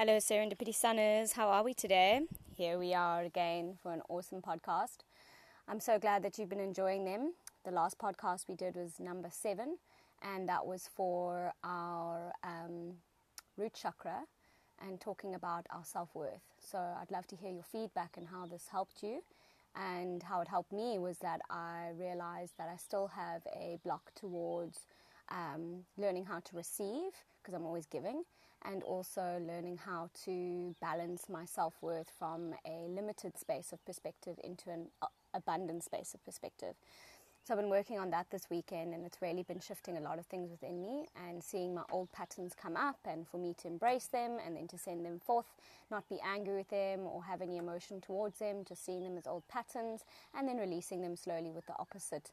Hello, Serendipity Sunners. How are we today? Here we are again for an awesome podcast. I'm so glad that you've been enjoying them. The last podcast we did was number seven, and that was for our um, root chakra and talking about our self worth. So I'd love to hear your feedback and how this helped you. And how it helped me was that I realized that I still have a block towards um, learning how to receive because I'm always giving and also learning how to balance my self worth from a limited space of perspective into an abundant space of perspective. So I've been working on that this weekend, and it's really been shifting a lot of things within me and seeing my old patterns come up, and for me to embrace them and then to send them forth, not be angry with them or have any emotion towards them, just seeing them as old patterns, and then releasing them slowly with the opposite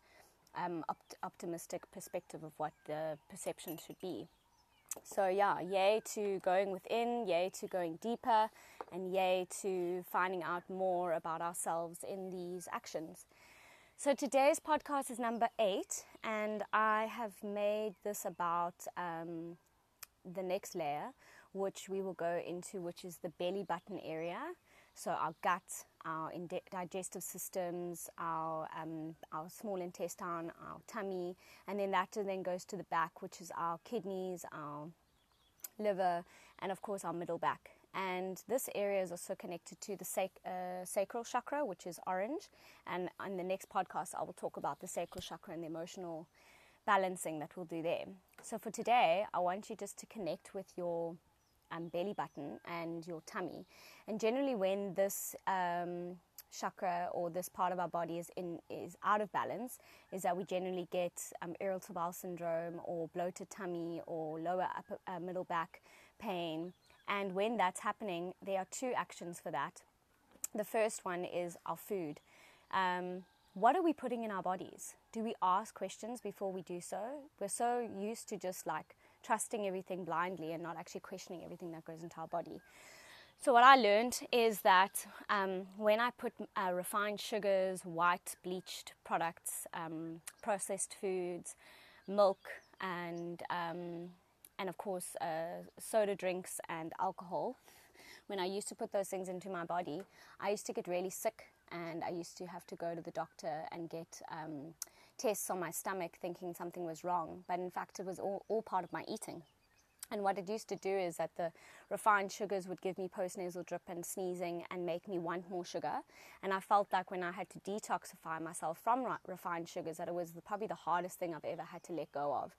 um, opt- optimistic perspective of what the perception should be. So, yeah, yay to going within, yay to going deeper, and yay to finding out more about ourselves in these actions. So, today's podcast is number eight, and I have made this about um, the next layer, which we will go into, which is the belly button area. So, our gut, our digestive systems, our um, our small intestine, our tummy, and then that then goes to the back, which is our kidneys, our liver, and of course our middle back. And this area is also connected to the sac- uh, sacral chakra, which is orange. And in the next podcast, I will talk about the sacral chakra and the emotional balancing that we'll do there. So for today, I want you just to connect with your um, belly button and your tummy. And generally, when this um, chakra or this part of our body is in is out of balance, is that we generally get um, irritable bowel syndrome or bloated tummy or lower upper uh, middle back pain. And when that's happening, there are two actions for that. The first one is our food. Um, what are we putting in our bodies? Do we ask questions before we do so? We're so used to just like trusting everything blindly and not actually questioning everything that goes into our body. So, what I learned is that um, when I put uh, refined sugars, white bleached products, um, processed foods, milk, and um, and of course uh, soda drinks and alcohol, when I used to put those things into my body, I used to get really sick, and I used to have to go to the doctor and get um, tests on my stomach, thinking something was wrong. But in fact, it was all, all part of my eating. And what it used to do is that the refined sugars would give me postnasal drip and sneezing and make me want more sugar. And I felt like when I had to detoxify myself from refined sugars, that it was probably the hardest thing I've ever had to let go of.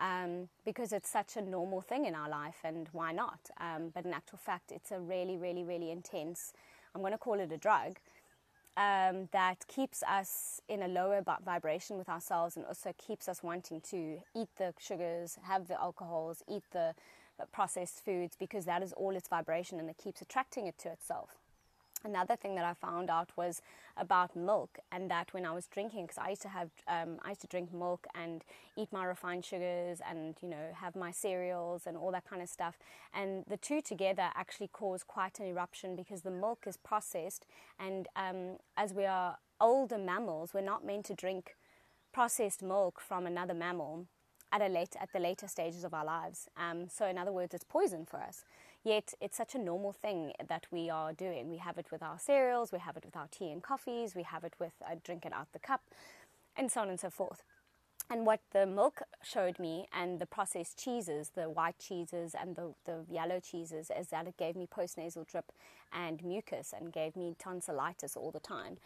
Um, because it's such a normal thing in our life, and why not? Um, but in actual fact, it's a really, really, really intense, I'm going to call it a drug, um, that keeps us in a lower vibration with ourselves and also keeps us wanting to eat the sugars, have the alcohols, eat the processed foods because that is all its vibration and it keeps attracting it to itself. Another thing that I found out was about milk, and that when I was drinking, because I used to have, um, I used to drink milk and eat my refined sugars, and you know have my cereals and all that kind of stuff, and the two together actually cause quite an eruption because the milk is processed, and um, as we are older mammals, we're not meant to drink processed milk from another mammal at a late at the later stages of our lives. Um, so in other words, it's poison for us. Yet it's such a normal thing that we are doing. We have it with our cereals, we have it with our tea and coffees, we have it with uh, drinking out the cup, and so on and so forth. And what the milk showed me, and the processed cheeses, the white cheeses and the, the yellow cheeses, is that it gave me postnasal drip and mucus and gave me tonsillitis all the time.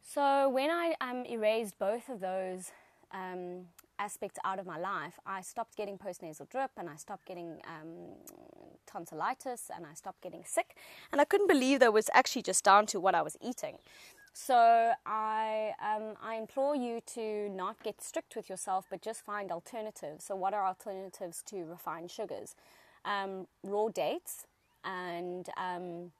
So when I um, erased both of those um, aspects out of my life, I stopped getting postnasal drip and I stopped getting um, tonsillitis and I stopped getting sick. And I couldn't believe that it was actually just down to what I was eating. So I, um, I implore you to not get strict with yourself, but just find alternatives. So, what are alternatives to refined sugars? Um, raw dates, and um,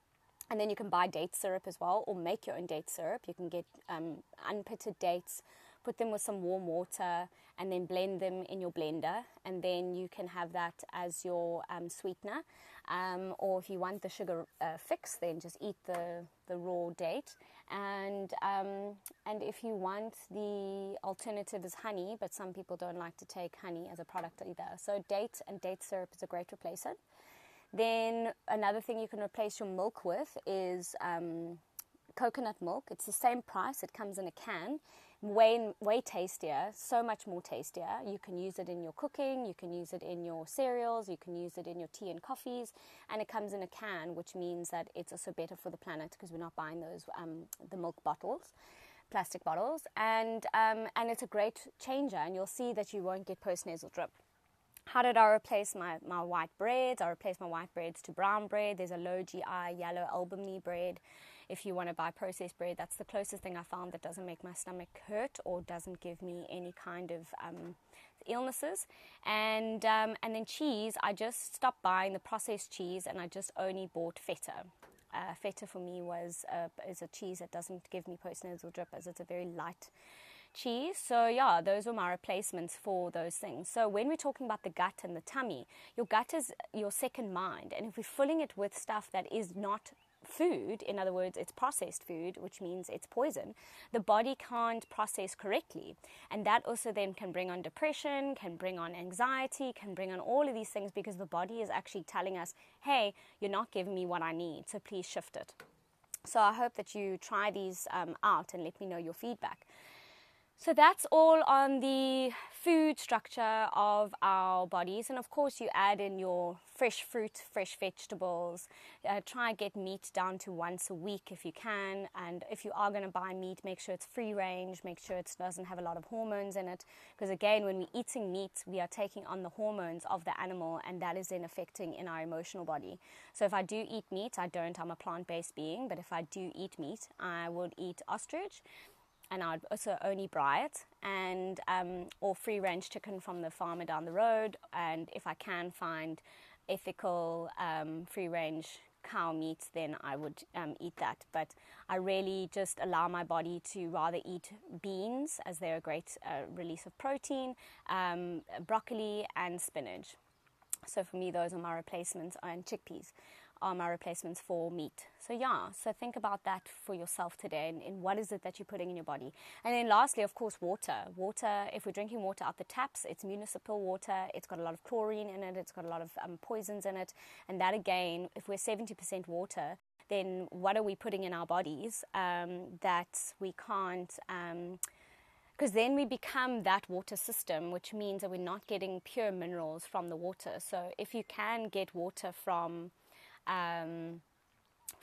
and then you can buy date syrup as well, or make your own date syrup. You can get um, unpitted dates put them with some warm water, and then blend them in your blender. And then you can have that as your um, sweetener. Um, or if you want the sugar uh, fix, then just eat the, the raw date. And um, and if you want the alternative is honey, but some people don't like to take honey as a product either. So date and date syrup is a great replacement. Then another thing you can replace your milk with is um, coconut milk. It's the same price. It comes in a can. Way, way tastier, so much more tastier. You can use it in your cooking, you can use it in your cereals, you can use it in your tea and coffees, and it comes in a can, which means that it's also better for the planet because we're not buying those um, the milk bottles plastic bottles, and um, and it's a great changer. And you'll see that you won't get postnasal drip. How did I replace my, my white breads? I replaced my white breads to brown bread. There's a low GI yellow Albany bread. If you want to buy processed bread, that's the closest thing I found that doesn't make my stomach hurt or doesn't give me any kind of um, illnesses. And um, and then cheese, I just stopped buying the processed cheese and I just only bought feta. Uh, feta for me was is a cheese that doesn't give me postnasal drip as it's a very light cheese. So yeah, those were my replacements for those things. So when we're talking about the gut and the tummy, your gut is your second mind, and if we're filling it with stuff that is not food, in other words, it's processed food, which means it's poison, the body can't process correctly. And that also then can bring on depression, can bring on anxiety, can bring on all of these things because the body is actually telling us, hey, you're not giving me what I need, so please shift it. So I hope that you try these um, out and let me know your feedback. So that's all on the food structure of our bodies. And of course, you add in your fresh fruit, fresh vegetables. Uh, try and get meat down to once a week if you can. And if you are going to buy meat, make sure it's free range, make sure it doesn't have a lot of hormones in it. Because again, when we're eating meat, we are taking on the hormones of the animal, and that is then affecting in our emotional body. So if I do eat meat, I don't, I'm a plant based being, but if I do eat meat, I would eat ostrich and I'd also only braai it and um, or free range chicken from the farmer down the road. And if I can find ethical um, free range cow meat then I would um, eat that. But I really just allow my body to rather eat beans as they're a great uh, release of protein um, broccoli and spinach. So for me those are my replacements and chickpeas are my replacements for meat. So yeah, so think about that for yourself today and, and, what is it that you're putting in your body. And then lastly, of course, water. Water, if we're drinking water out the taps, it's municipal water. It's got a lot of chlorine in it. It's got a lot of um, poisons in it. And that again, if we're 70% water, then what are we putting in our bodies um, that we can't... Um, because then we become that water system, which means that we're not getting pure minerals from the water. So, if you can get water from um,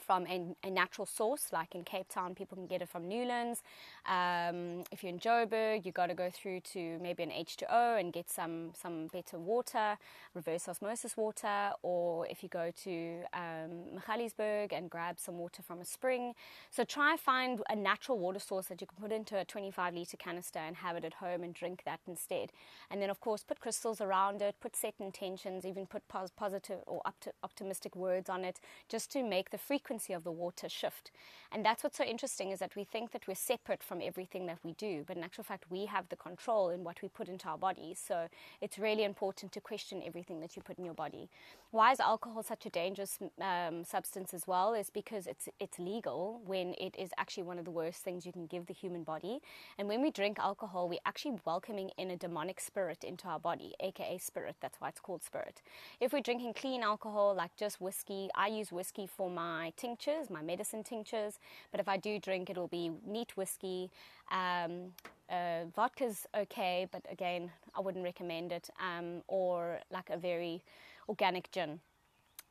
from a, a, natural source, like in Cape Town, people can get it from Newlands. Um, if you're in Joburg, you've got to go through to maybe an H2O and get some some better water, reverse osmosis water, or if you go to um, Magaliesburg and grab some water from a spring. So try find a natural water source that you can put into a 25 liter canister and have it at home and drink that instead. And then of course put crystals around it, put set intentions, even put positive or optimistic words on it, just to make the frequency of the water shift. And that's what's so interesting is that we think that we're separate from everything that we do, but in actual fact, we have the control in what we put into our bodies. So it's really important to question everything that you put in your body. Why is alcohol such a dangerous um, substance as well? Is because it's it's legal when it is actually one of the worst things you can give the human body. And when we drink alcohol, we're actually welcoming in a demonic spirit into our body, aka spirit. That's why it's called spirit. If we're drinking clean alcohol, like just whiskey, I use whiskey for my tinctures, my medicine tinctures. But if I do drink, it'll be neat whiskey. Um, uh, vodka's okay, but again, I wouldn't recommend it. Um, or like a very organic gin.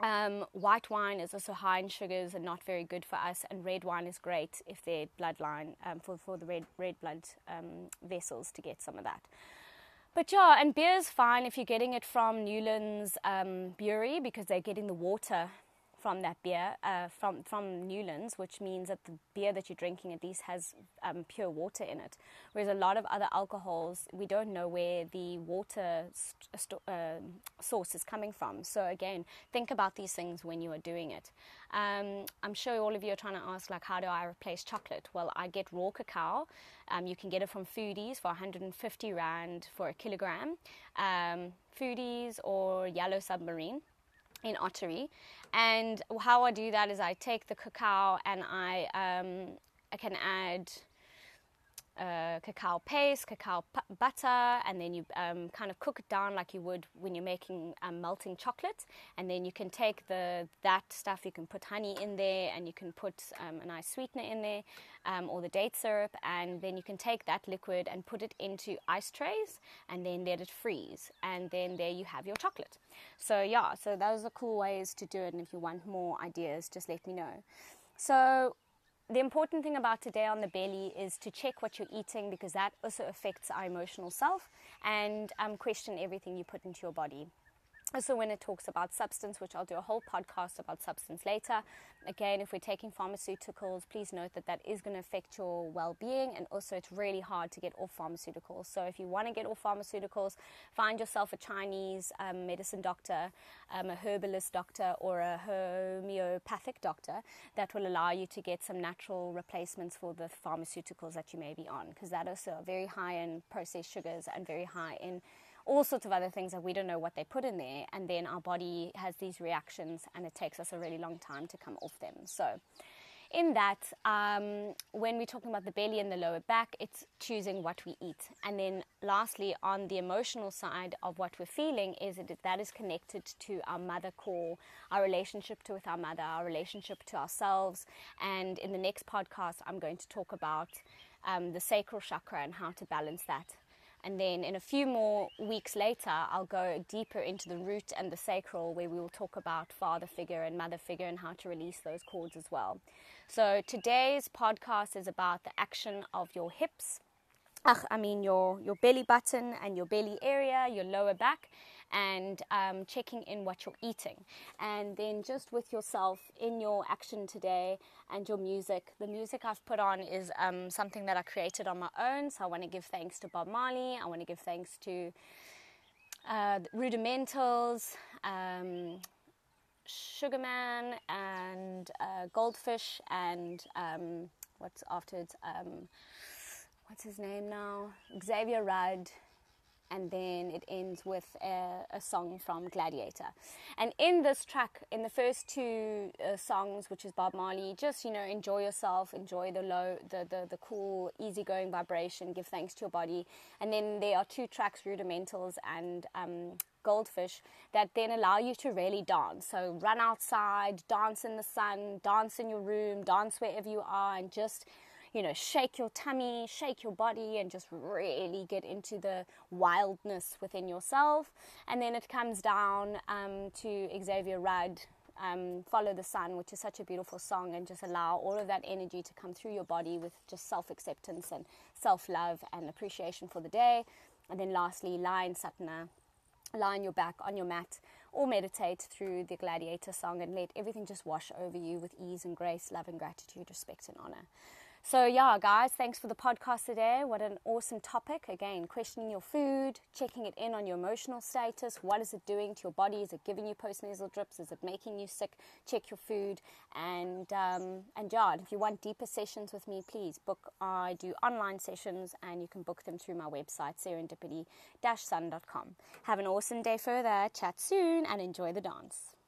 Um, white wine is also high in sugars and not very good for us, and red wine is great if they're bloodline um, for for the red red blood um, vessels to get some of that. But yeah, and beer is fine if you're getting it from Newlands um, Brewery because they're getting the water from that beer uh, from from Newlands, which means that the beer that you're drinking at least has um, pure water in it. Whereas a lot of other alcohols, we don't know where the water st- uh, source is coming from. So again, think about these things when you are doing it. Um, I'm sure all of you are trying to ask, like, how do I replace chocolate? Well, I get raw cacao. Um, you can get it from Foodies for 150 rand for a kilogram. Um, Foodies or Yellow Submarine in Ottery. And how I do that is I take the cacao and I um, I can add uh, cacao paste, cacao butter, and then you um, kind of cook it down like you would when you're making um, melting chocolate. And then you can take the that stuff, you can put honey in there, and you can put um, a nice sweetener in there, um, or the date syrup, and then you can take that liquid and put it into ice trays, and then let it freeze, and then there you have your chocolate. So yeah, so those are cool ways to do it. And if you want more ideas, just let me know. So the important thing about today on the belly is to check what you're eating because that also affects our emotional self and um, question everything you put into your body. Also, when it talks about substance, which I'll do a whole podcast about substance later. Again, if we're taking pharmaceuticals, please note that that is going to affect your well being, and also it's really hard to get off pharmaceuticals. So, if you want to get off pharmaceuticals, find yourself a Chinese um, medicine doctor, um, a herbalist doctor, or a homeopathic doctor that will allow you to get some natural replacements for the pharmaceuticals that you may be on, because that is very high in processed sugars and very high in all sorts of other things that we don't know what they put in there, and then our body has these reactions, and it takes us a really long time to come off them. So, in that, um, when we're talking about the belly and the lower back, it's choosing what we eat. And then, lastly, on the emotional side of what we're feeling, is that that is connected to our mother core, our relationship to with our mother, our relationship to ourselves. And in the next podcast, I'm going to talk about um, the sacral chakra and how to balance that. And then in a few more weeks later, I'll go deeper into the root and the sacral, where we will talk about father figure and mother figure and how to release those cords as well. So today's podcast is about the action of your hips. I mean your your belly button and your belly area, your lower back, and um, checking in what you're eating. And then just with yourself in your action today and your music. The music I've put on is um, something that I created on my own. So I want to give thanks to Bob Marley. I want to give thanks to uh, Rudimentals, um, Sugarman, and uh, Goldfish, and um, what's after it? Um, what's his name now? Xavier Rudd and then it ends with a, a, song from Gladiator. And in this track, in the first two uh, songs, which is Bob Marley, just you know, enjoy yourself, enjoy the low, the, the the cool, easygoing vibration, give thanks to your body. And then there are two tracks, Rudimentals and um, Goldfish, that then allow you to really dance. So run outside, dance in the sun, dance in your room, dance wherever you are, and just you know, shake your tummy, shake your body, and just really get into the wildness within yourself. And then it comes down um, to Xavier Rudd. Um, Follow the Sun, which is such a beautiful song, and just allow all of that energy to come through your body with just self acceptance and self love and appreciation for the day. And then lastly, lie in Satna, lie on your back on your mat, or meditate through the Gladiator song and let everything just wash over you with ease and grace, love and gratitude, respect and honor. So, yeah, guys, thanks for the podcast today. What an awesome topic. Again, questioning your food, checking it in on your emotional status. What is it doing to your body? Is it giving you postnasal drips? Is it making you sick? Check your food. And, um, and yeah, if you want deeper sessions with me, please book. I do online sessions and you can book them through my website, serendipity sun.com. Have an awesome day further. Chat soon and enjoy the dance.